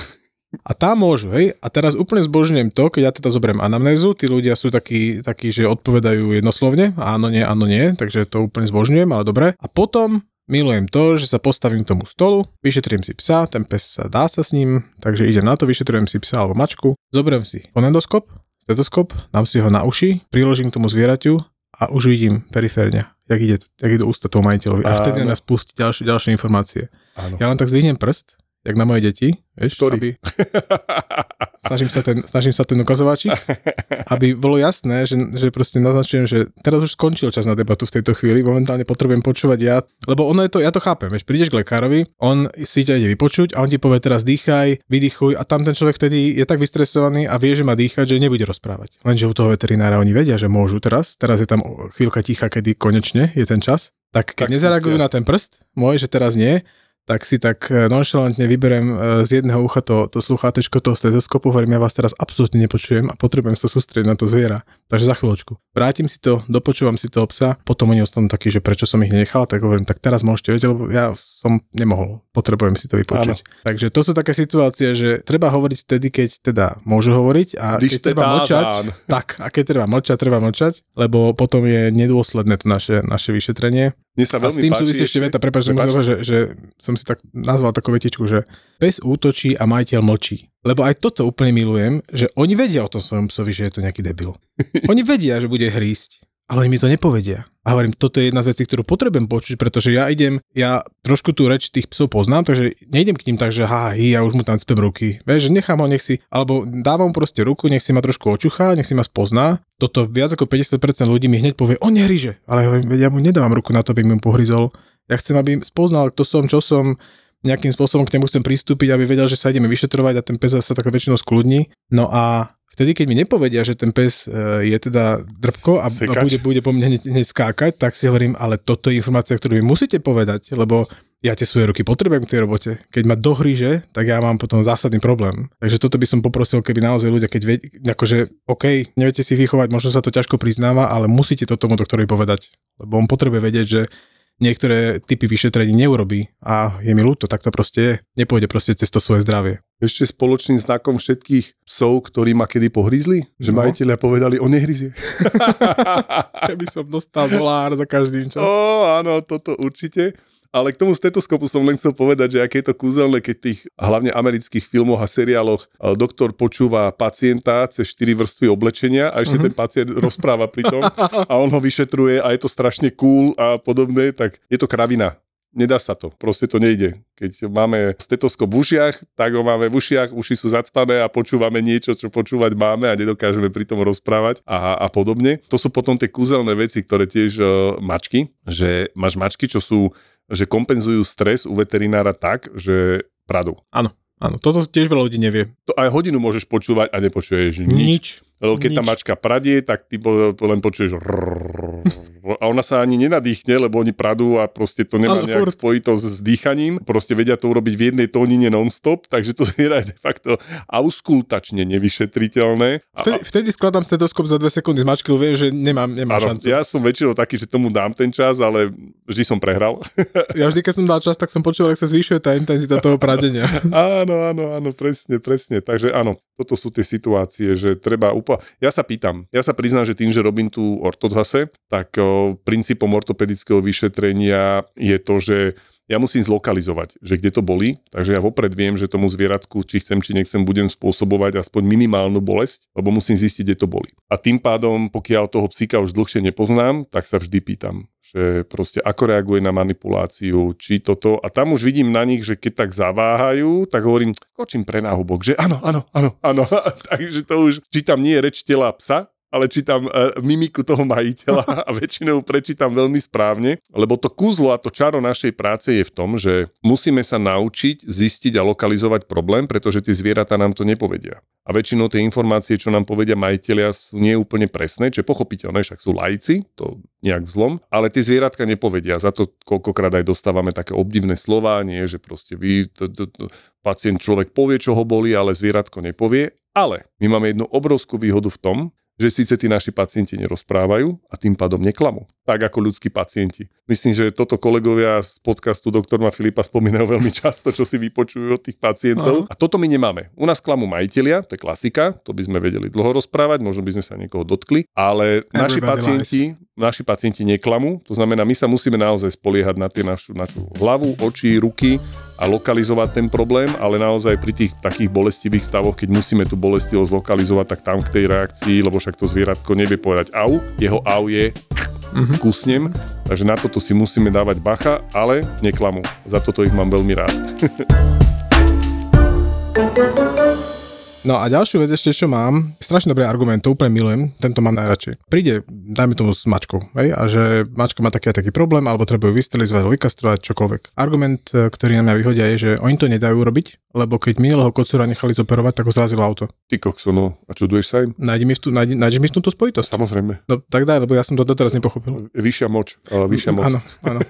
A tam môžu, hej? A teraz úplne zbožňujem to, keď ja teda zoberiem anamnézu, tí ľudia sú takí, takí, že odpovedajú jednoslovne, áno, nie, áno, nie, takže to úplne zbožňujem, ale dobre. A potom milujem to, že sa postavím k tomu stolu, vyšetrím si psa, ten pes sa dá sa s ním, takže idem na to, vyšetrujem si psa alebo mačku, zoberiem si fonendoskop, stetoskop, dám si ho na uši, priložím k tomu zvieraťu a už vidím periférne, jak ide, jak ide ústa toho majiteľovi. A vtedy Áno. nás pustí ďalšie, ďalšie informácie. Áno. Ja len tak zvihnem prst, jak na moje deti, vieš, Ktorý? aby, snažím sa ten, snažím sa ten ukazovačík, aby bolo jasné, že, že proste naznačujem, že teraz už skončil čas na debatu v tejto chvíli, momentálne potrebujem počúvať ja, lebo ono je to, ja to chápem, vieš, prídeš k lekárovi, on si ťa ide vypočuť a on ti povie teraz dýchaj, vydýchuj a tam ten človek vtedy je tak vystresovaný a vie, že má dýchať, že nebude rozprávať. Lenže u toho veterinára oni vedia, že môžu teraz, teraz je tam chvíľka ticha, kedy konečne je ten čas, tak keď Tak nezareagujú na ten prst môj, že teraz nie, tak si tak e, nonšalantne vyberem e, z jedného ucha to, to sluchátečko toho stetoskopu, hovorím, ja vás teraz absolútne nepočujem a potrebujem sa sústrediť na to zviera. Takže za chvíľočku. Vrátim si to, dopočúvam si toho psa, potom oni ostanú takí, že prečo som ich nenechal, tak hovorím, tak teraz môžete vedieť, lebo ja som nemohol, potrebujem si to vypočuť. Takže to sú také situácie, že treba hovoriť vtedy, keď teda môžu hovoriť a Když keď treba Tarzán. mlčať, tak a keď treba mlčať, treba mlčať, lebo potom je nedôsledné to naše, naše vyšetrenie. Mne sa A s tým súvisí ešte veta, prepáč, Prepáč. že, že som si tak nazval takú vetičku, že pes útočí a majiteľ mlčí. Lebo aj toto úplne milujem, že oni vedia o tom svojom psovi, že je to nejaký debil. Oni vedia, že bude hrísť, ale mi to nepovedia. A hovorím, toto je jedna z vecí, ktorú potrebujem počuť, pretože ja idem, ja trošku tú reč tých psov poznám, takže nejdem k ním tak, že ha, hi, ja už mu tam cpem ruky. Vieš, že nechám ho, nech si, alebo dávam proste ruku, nech si ma trošku očuchá, nech si ma spozná. Toto viac ako 50% ľudí mi hneď povie, on nehryže. Ale ja hovorím, ja mu nedávam ruku na to, aby mi pohryzol. Ja chcem, aby spoznal, kto som, čo som, nejakým spôsobom k nemu chcem pristúpiť, aby vedel, že sa ideme vyšetrovať a ten pes sa tak väčšinou skľudní. No a vtedy, keď mi nepovedia, že ten pes e, je teda drbko a, a bude, bude po mne hneď, hneď skákať, tak si hovorím, ale toto je informácia, ktorú mi musíte povedať, lebo ja tie svoje ruky potrebujem k tej robote. Keď ma dohríže, tak ja mám potom zásadný problém. Takže toto by som poprosil, keby naozaj ľudia, keď vie, akože, OK, neviete si vychovať, možno sa to ťažko priznáva, ale musíte to tomu doktorovi povedať. Lebo on potrebuje vedieť, že niektoré typy vyšetrení neurobí a je mi ľúto, tak to proste je. Nepôjde proste cez to svoje zdravie. Ešte spoločným znakom všetkých psov, ktorí ma kedy pohryzli, že No. majiteľia povedali, on nehryzie. Keby som dostal dolár za každým Ó, čo. áno, toto určite. Ale k tomu stetoskopu som len chcel povedať, že aké je to kúzelné, keď tých hlavne amerických filmoch a seriáloch e, doktor počúva pacienta cez 4 vrstvy oblečenia a ešte mm-hmm. ten pacient rozpráva pri tom a on ho vyšetruje a je to strašne cool a podobné, tak je to kravina. Nedá sa to, proste to nejde. Keď máme stetoskop v ušiach, tak ho máme v ušiach, uši sú zacpané a počúvame niečo, čo počúvať máme a nedokážeme pri tom rozprávať a, a podobne. To sú potom tie kúzelné veci, ktoré tiež uh, mačky, že máš mačky, čo sú že kompenzujú stres u veterinára tak, že pradú. Áno, áno, toto tiež veľa ľudí nevie. To aj hodinu môžeš počúvať a nepočuješ nič. Nič. Lebo keď tá nič. mačka pradie, tak ty len počuješ a ona sa ani nenadýchne, lebo oni pradú a proste to nemá nejak spojitosť s dýchaním. Proste vedia to urobiť v jednej tónine non-stop, takže to zviera je de facto auskultačne nevyšetriteľné. A, Vtedy, vtedy skladám stetoskop za dve sekundy z mačky, viem, že nemám, nemám Áno, šancu. ja som väčšinou taký, že tomu dám ten čas, ale vždy som prehral. ja vždy, keď som dal čas, tak som počul, ak sa zvyšuje tá intenzita toho pradenia. áno, áno, áno, presne, presne. Takže áno, toto sú tie situácie, že treba úplne... Ja sa pýtam, ja sa priznám, že tým, že robím tu ortodhase, tak o, princípom ortopedického vyšetrenia je to, že ja musím zlokalizovať, že kde to boli, takže ja vopred viem, že tomu zvieratku, či chcem, či nechcem, budem spôsobovať aspoň minimálnu bolesť, lebo musím zistiť, kde to boli. A tým pádom, pokiaľ toho psíka už dlhšie nepoznám, tak sa vždy pýtam, že proste ako reaguje na manipuláciu, či toto. A tam už vidím na nich, že keď tak zaváhajú, tak hovorím, skočím pre náhubok, že áno, áno, áno, áno. Takže to už, či tam nie je reč tela psa, ale čítam uh, mimiku toho majiteľa a väčšinou prečítam veľmi správne, lebo to kúzlo a to čaro našej práce je v tom, že musíme sa naučiť zistiť a lokalizovať problém, pretože tie zvieratá nám to nepovedia. A väčšinou tie informácie, čo nám povedia majiteľia, sú nie úplne presné, čo je pochopiteľné, však sú lajci, to nejak vzlom, ale tie zvieratka nepovedia. Za to koľkokrát aj dostávame také obdivné slova, nie, že proste vy, to, to, to, pacient človek povie, čo ho boli, ale zvieratko nepovie. Ale my máme jednu obrovskú výhodu v tom, že síce tí naši pacienti nerozprávajú a tým pádom neklamú, tak ako ľudskí pacienti. Myslím, že toto kolegovia z podcastu doktorma Filipa spomínajú veľmi často, čo si vypočujú od tých pacientov. Uh-huh. A toto my nemáme. U nás klamú majiteľia, to je klasika, to by sme vedeli dlho rozprávať, možno by sme sa niekoho dotkli, ale Everybody naši pacienti, lies. naši pacienti neklamú, to znamená, my sa musíme naozaj spoliehať na tie našu, našu hlavu, oči, ruky a lokalizovať ten problém, ale naozaj pri tých takých bolestivých stavoch, keď musíme tú bolestivosť zlokalizovať, tak tam k tej reakcii, lebo však to zvieratko nevie povedať au, jeho au je mm-hmm. kusnem, takže na toto si musíme dávať bacha, ale neklamú. Za toto ich mám veľmi rád. No a ďalšiu vec ešte, čo mám, strašne dobrý argument, to úplne milujem, tento mám najradšej. Príde, dajme tomu s mačkou, hej, a že mačka má taký a taký problém, alebo treba ju vysterilizovať, vykastrovať, čokoľvek. Argument, e, ktorý na mňa vyhodia, je, že oni to nedajú robiť, lebo keď minulého kocúra nechali zoperovať, tak ho zrazilo auto. Ty kokso, no, a čuduješ sa im? Nájdi mi, v tú, nájdi, nájdi mi v túto spojitosť. Samozrejme. No tak daj, lebo ja som to doteraz nepochopil. Vyššia moč, ale vyššia moc. Áno, áno.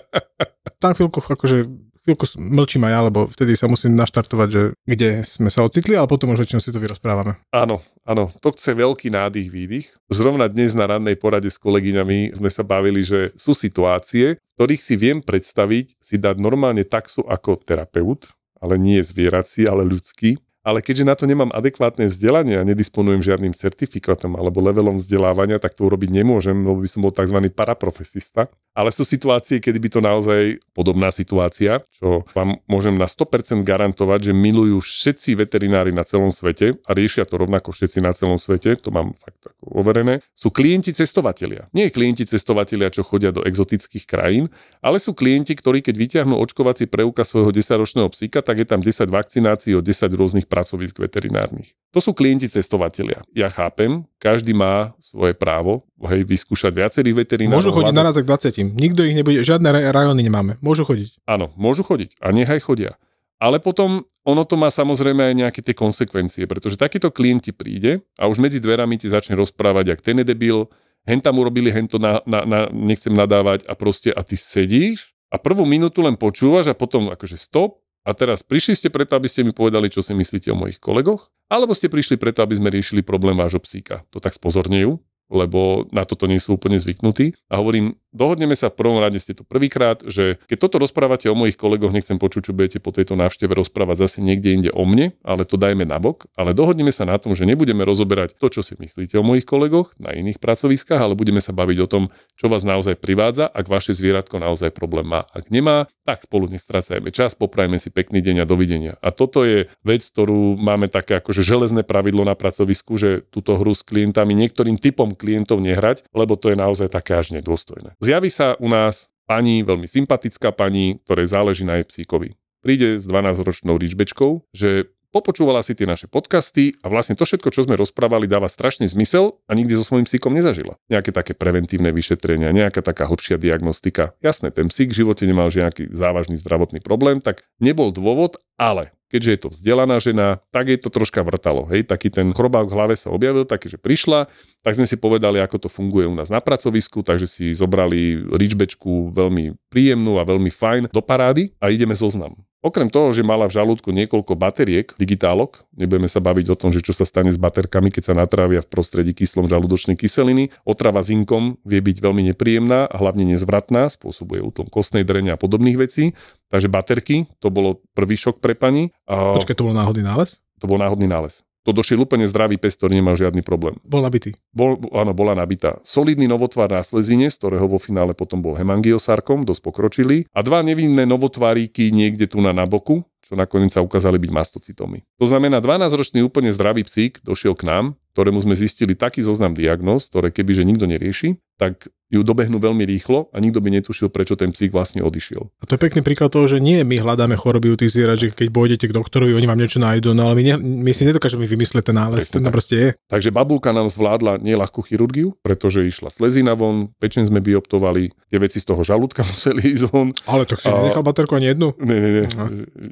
Tam chvíľku akože chvíľku mlčím aj ja, lebo vtedy sa musím naštartovať, že kde sme sa ocitli, ale potom už väčšinou si to vyrozprávame. Áno, áno, to chce veľký nádych, výdych. Zrovna dnes na rannej porade s kolegyňami sme sa bavili, že sú situácie, ktorých si viem predstaviť si dať normálne taxu ako terapeut, ale nie zvierací, ale ľudský, ale keďže na to nemám adekvátne vzdelanie a nedisponujem žiadnym certifikátom alebo levelom vzdelávania, tak to urobiť nemôžem, lebo by som bol tzv. paraprofesista. Ale sú situácie, kedy by to naozaj podobná situácia, čo vám môžem na 100% garantovať, že milujú všetci veterinári na celom svete a riešia to rovnako všetci na celom svete, to mám fakt overené, sú klienti cestovatelia. Nie klienti cestovatelia, čo chodia do exotických krajín, ale sú klienti, ktorí keď vyťahnú očkovací preukaz svojho 10-ročného psíka, tak je tam 10 vakcinácií od 10 rôznych pracovisk veterinárnych. To sú klienti cestovatelia. Ja chápem, každý má svoje právo, hej, vyskúšať viacerých veterinárov. Môžu chodiť naraz k 20. Nikto ich nebude, žiadne rajony nemáme. Môžu chodiť. Áno, môžu chodiť a nechaj chodia. Ale potom ono to má samozrejme aj nejaké tie konsekvencie, pretože takýto klient ti príde a už medzi dverami ti začne rozprávať, ak ten je debil, hen tam urobili hento, na, na, na, nechcem nadávať a proste a ty sedíš a prvú minútu len počúvaš a potom akože stop a teraz prišli ste preto, aby ste mi povedali, čo si myslíte o mojich kolegoch, alebo ste prišli preto, aby sme riešili problém vášho psíka. To tak spozornejú, lebo na toto nie sú úplne zvyknutí. A hovorím, dohodneme sa v prvom rade, ste to prvýkrát, že keď toto rozprávate o mojich kolegoch, nechcem počuť, čo budete po tejto návšteve rozprávať zase niekde inde o mne, ale to dajme nabok. Ale dohodneme sa na tom, že nebudeme rozoberať to, čo si myslíte o mojich kolegoch na iných pracoviskách, ale budeme sa baviť o tom, čo vás naozaj privádza, ak vaše zvieratko naozaj problém má. Ak nemá, tak spolu nestrácajme čas, poprajme si pekný deň a dovidenia. A toto je vec, ktorú máme také akože železné pravidlo na pracovisku, že túto hru s klientami, niektorým typom klientov nehrať, lebo to je naozaj také až nedôstojné. Zjaví sa u nás pani, veľmi sympatická pani, ktorej záleží na jej psíkovi. Príde s 12-ročnou ríčbečkou, že popočúvala si tie naše podcasty a vlastne to všetko, čo sme rozprávali, dáva strašný zmysel a nikdy so svojím psíkom nezažila. Nejaké také preventívne vyšetrenia, nejaká taká hlbšia diagnostika. Jasné, ten psík v živote nemal nejaký závažný zdravotný problém, tak nebol dôvod, ale keďže je to vzdelaná žena, tak je to troška vrtalo. Hej, taký ten chrobák v hlave sa objavil, taký, že prišla, tak sme si povedali, ako to funguje u nás na pracovisku, takže si zobrali ričbečku veľmi príjemnú a veľmi fajn do parády a ideme zoznam. Okrem toho, že mala v žalúdku niekoľko bateriek, digitálok, nebudeme sa baviť o tom, že čo sa stane s baterkami, keď sa natrávia v prostredí kyslom žalúdočnej kyseliny. Otrava zinkom vie byť veľmi nepríjemná a hlavne nezvratná, spôsobuje tom kostnej drenia a podobných vecí. Takže baterky, to bolo prvý šok pre pani. Počkaj, to bol náhodný nález? To bol náhodný nález. To došiel úplne zdravý pes, ktorý nemal žiadny problém. Bol nabitý. Bol, áno, bola nabitá. Solidný slezine, z ktorého vo finále potom bol hemangiosarkom, dosť pokročilý. A dva nevinné novotváríky niekde tu na, na boku, čo nakoniec sa ukázali byť mastocitomy. To znamená, 12-ročný úplne zdravý psík došiel k nám, ktorému sme zistili taký zoznam diagnóz, ktoré kebyže nikto nerieši, tak ju dobehnú veľmi rýchlo a nikto by netušil, prečo ten psík vlastne odišiel. A to je pekný príklad toho, že nie my hľadáme choroby u tých zvierat, že keď pôjdete k doktorovi, oni vám niečo nájdú, no ale my, ne, my si nedokážeme vymyslieť ten nález, ten proste je. Takže babulka nám zvládla nieľahkú chirurgiu, pretože išla slezina von, pečen sme bioptovali, tie veci z toho žalúdka museli ísť von. Ale to si a... nenechal baterku ani jednu? Nie, nie, nie, no.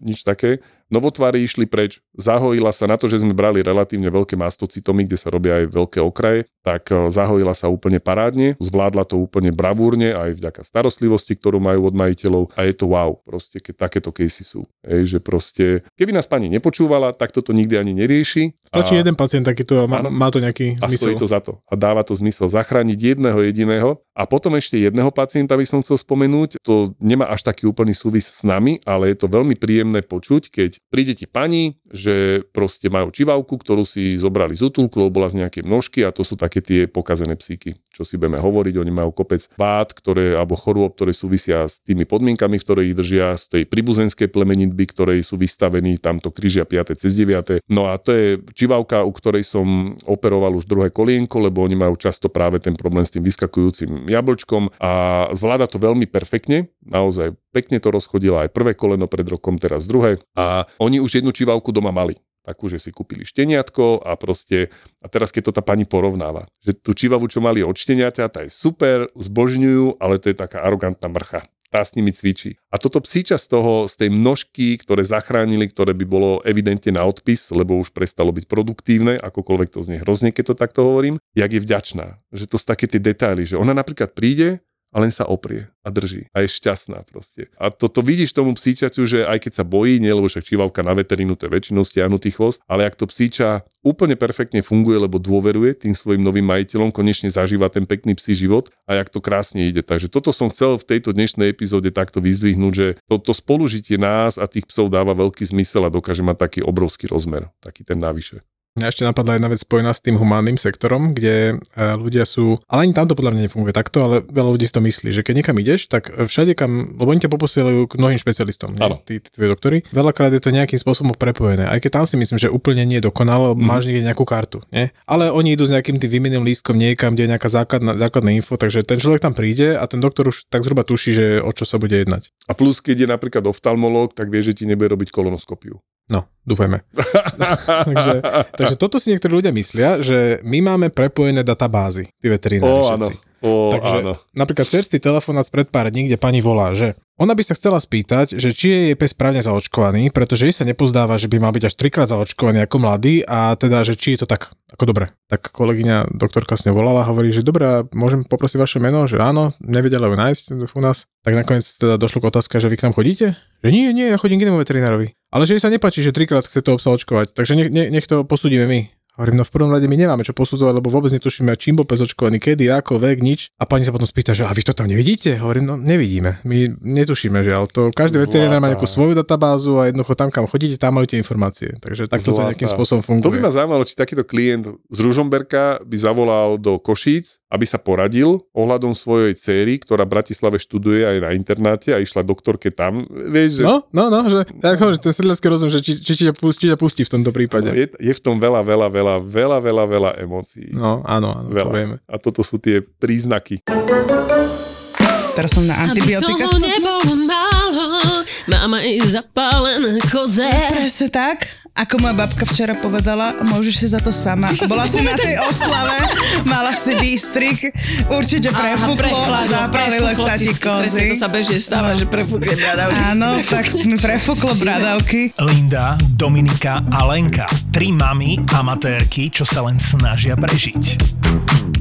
nič také. Novotvary išli preč, zahojila sa na to, že sme brali relatívne veľké mastocitomy, kde sa robia aj veľké okraje, tak e, zahojila sa úplne parádne, zvládla to úplne bravúrne aj vďaka starostlivosti, ktorú majú od majiteľov a je to wow, proste keď takéto casey sú. Ej, že proste, keby nás pani nepočúvala, tak toto nikdy ani nerieši. Stačí a, jeden pacient takýto a má, má to nejaký a zmysel. A to za to. A dáva to zmysel zachrániť jedného jediného a potom ešte jedného pacienta by som chcel spomenúť. To nemá až taký úplný súvis s nami, ale je to veľmi príjemné počuť, keď príde ti pani, že proste majú čivavku, ktorú si zobrali z útulku, lebo bola z nejakej množky a to sú také tie pokazené psíky, čo si budeme hovoriť. Oni majú kopec bát, ktoré, alebo chorôb, ktoré súvisia s tými podmienkami, v ktorých ich držia, z tej pribuzenskej plemenitby, ktorej sú vystavení, tamto križia 5. cez 9. No a to je čivavka, u ktorej som operoval už druhé kolienko, lebo oni majú často práve ten problém s tým vyskakujúcim jablčkom a zvláda to veľmi perfektne, naozaj pekne to rozchodila aj prvé koleno pred rokom, teraz druhé. A oni už jednu čivavku doma mali takú, že si kúpili šteniatko a proste, a teraz keď to tá pani porovnáva, že tú čivavu, čo mali od šteniatia, tá je super, zbožňujú, ale to je taká arogantná mrcha tá s nimi cvičí. A toto psíča z toho, z tej množky, ktoré zachránili, ktoré by bolo evidentne na odpis, lebo už prestalo byť produktívne, akokoľvek to znie hrozne, keď to takto hovorím, jak je vďačná. Že to sú také tie detaily, že ona napríklad príde a len sa oprie a drží a je šťastná proste. A toto to vidíš tomu psíčaťu, že aj keď sa bojí, nie lebo však čívavka na veterínu to je väčšinou stiahnutý chvost, ale ak to psíča úplne perfektne funguje, lebo dôveruje tým svojim novým majiteľom, konečne zažíva ten pekný psí život a jak to krásne ide. Takže toto som chcel v tejto dnešnej epizóde takto vyzdvihnúť, že toto spolužitie nás a tých psov dáva veľký zmysel a dokáže mať taký obrovský rozmer, taký ten navyše. Mňa ešte napadla jedna vec spojená s tým humánnym sektorom, kde e, ľudia sú, ale ani tam to podľa mňa nefunguje takto, ale veľa ľudí si to myslí, že keď niekam ideš, tak všade kam, lebo oni ťa poposielajú k mnohým špecialistom, nie? Tí, tí tvoji doktory. Veľakrát je to nejakým spôsobom prepojené, aj keď tam si myslím, že úplne nie je dokonalo, mm. máš niekde nejakú kartu, nie? Ale oni idú s nejakým tým výmenným lístkom niekam, kde je nejaká základná, základná info, takže ten človek tam príde a ten doktor už tak zhruba tuší, že o čo sa bude jednať. A plus, keď je napríklad oftalmológ, tak vie, že ti nebude robiť kolonoskopiu. No, dúfajme. takže, takže toto si niektorí ľudia myslia, že my máme prepojené databázy, tí veterinári oh, všetci. Áno. O, Takže áno. napríklad čerstvý telefonát pred pár dní, kde pani volá, že ona by sa chcela spýtať, že či je jej pes správne zaočkovaný, pretože jej sa nepozdáva, že by mal byť až trikrát zaočkovaný ako mladý a teda, že či je to tak, ako dobre. Tak kolegyňa doktorka s ňou volala a hovorí, že dobre, môžem poprosiť vaše meno, že áno, nevedela ju nájsť u nás. Tak nakoniec teda došlo k otázka, že vy k nám chodíte? Že nie, nie, ja chodím k inému veterinárovi. Ale že jej sa nepáči, že trikrát chce to obsa očkovať, takže nech, nech, nech to posúdime my. Hovorím, no v prvom rade my nemáme čo posudzovať, lebo vôbec netušíme, čím bol pes očkovaný, kedy, ako, vek, nič. A pani sa potom spýta, že a vy to tam nevidíte? Hovorím, no nevidíme. My netušíme, že ale to každý veterinár má nejakú svoju databázu a jednoducho tam, kam chodíte, tam majú tie informácie. Takže takto to nejakým spôsobom funguje. To by ma zaujímalo, či takýto klient z Ružomberka by zavolal do Košíc, aby sa poradil ohľadom svojej céry, ktorá v Bratislave študuje aj na internáte a išla doktorke tam. Vieš, že... No, no, no, že ja hovorím, ten sedliacký rozum, že či, či, či, ťa pustí, či ťa pustí v tomto prípade. No, je, je v tom veľa, veľa, veľa veľa, veľa, veľa, emócií. No, áno, áno, veľa. to vieme. A toto sú tie príznaky. Teraz som na antibiotika. Aby toho nebolo máme i zapálené koze. Presne tak. Ako moja babka včera povedala, môžeš si za to sama. Bola si na tej oslave, mala si výstrik, určite prefúklo a zapálilo sa ti kozy. to sa bežne stáva, no. že prefúkne bradavky. Áno, tak mi prefúklo bradavky. Linda, Dominika a Lenka. Tri mami amatérky, čo sa len snažia prežiť.